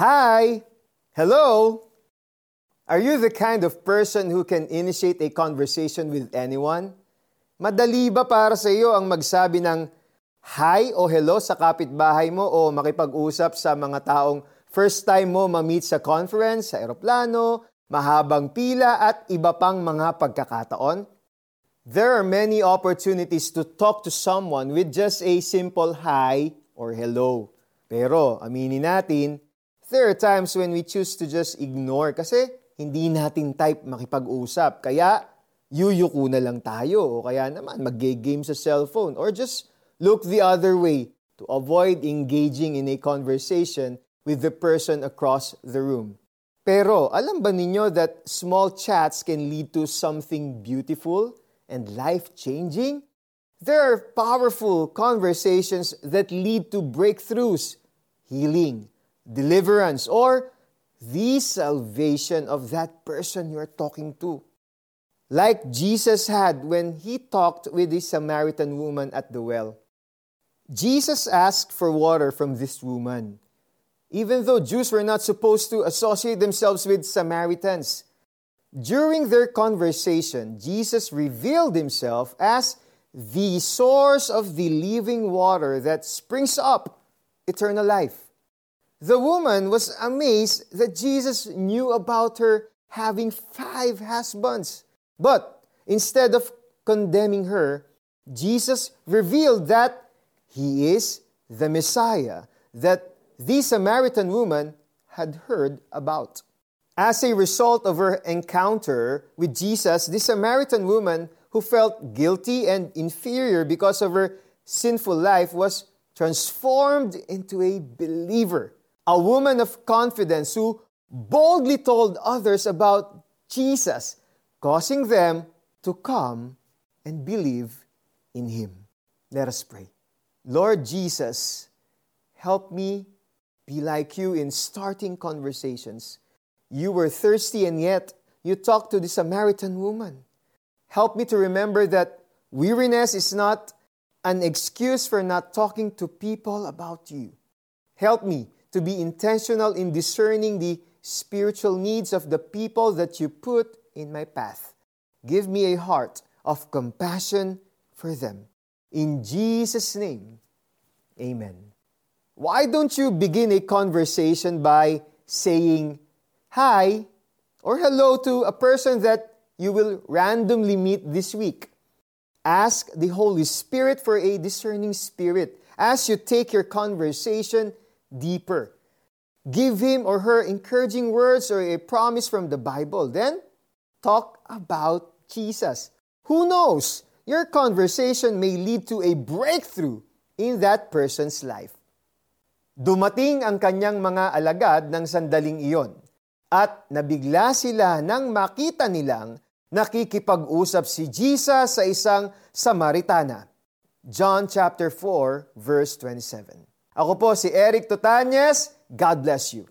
Hi! Hello! Are you the kind of person who can initiate a conversation with anyone? Madali ba para sa iyo ang magsabi ng hi o hello sa kapitbahay mo o makipag-usap sa mga taong first time mo ma-meet sa conference, sa eroplano, mahabang pila at iba pang mga pagkakataon? There are many opportunities to talk to someone with just a simple hi or hello. Pero aminin natin, there are times when we choose to just ignore kasi hindi natin type makipag-usap. Kaya, yuyuko na lang tayo. O kaya naman, mag-game sa cellphone. Or just look the other way to avoid engaging in a conversation with the person across the room. Pero, alam ba ninyo that small chats can lead to something beautiful and life-changing? There are powerful conversations that lead to breakthroughs, healing, deliverance, or the salvation of that person you're talking to. Like Jesus had when he talked with the Samaritan woman at the well. Jesus asked for water from this woman, even though Jews were not supposed to associate themselves with Samaritans. During their conversation, Jesus revealed himself as the source of the living water that springs up eternal life. The woman was amazed that Jesus knew about her having five husbands. But instead of condemning her, Jesus revealed that he is the Messiah that the Samaritan woman had heard about. As a result of her encounter with Jesus, the Samaritan woman who felt guilty and inferior because of her sinful life was transformed into a believer a woman of confidence who boldly told others about Jesus, causing them to come and believe in him. Let us pray. Lord Jesus, help me be like you in starting conversations. You were thirsty and yet you talked to the Samaritan woman. Help me to remember that weariness is not an excuse for not talking to people about you. Help me to be intentional in discerning the spiritual needs of the people that you put in my path. Give me a heart of compassion for them. In Jesus' name, amen. Why don't you begin a conversation by saying hi or hello to a person that you will randomly meet this week? Ask the Holy Spirit for a discerning spirit as you take your conversation deeper. Give him or her encouraging words or a promise from the Bible. Then, talk about Jesus. Who knows? Your conversation may lead to a breakthrough in that person's life. Dumating ang kanyang mga alagad ng sandaling iyon at nabigla sila nang makita nilang nakikipag-usap si Jesus sa isang Samaritana. John chapter 4 verse 27. Ako po si Eric Tutanyes. God bless you.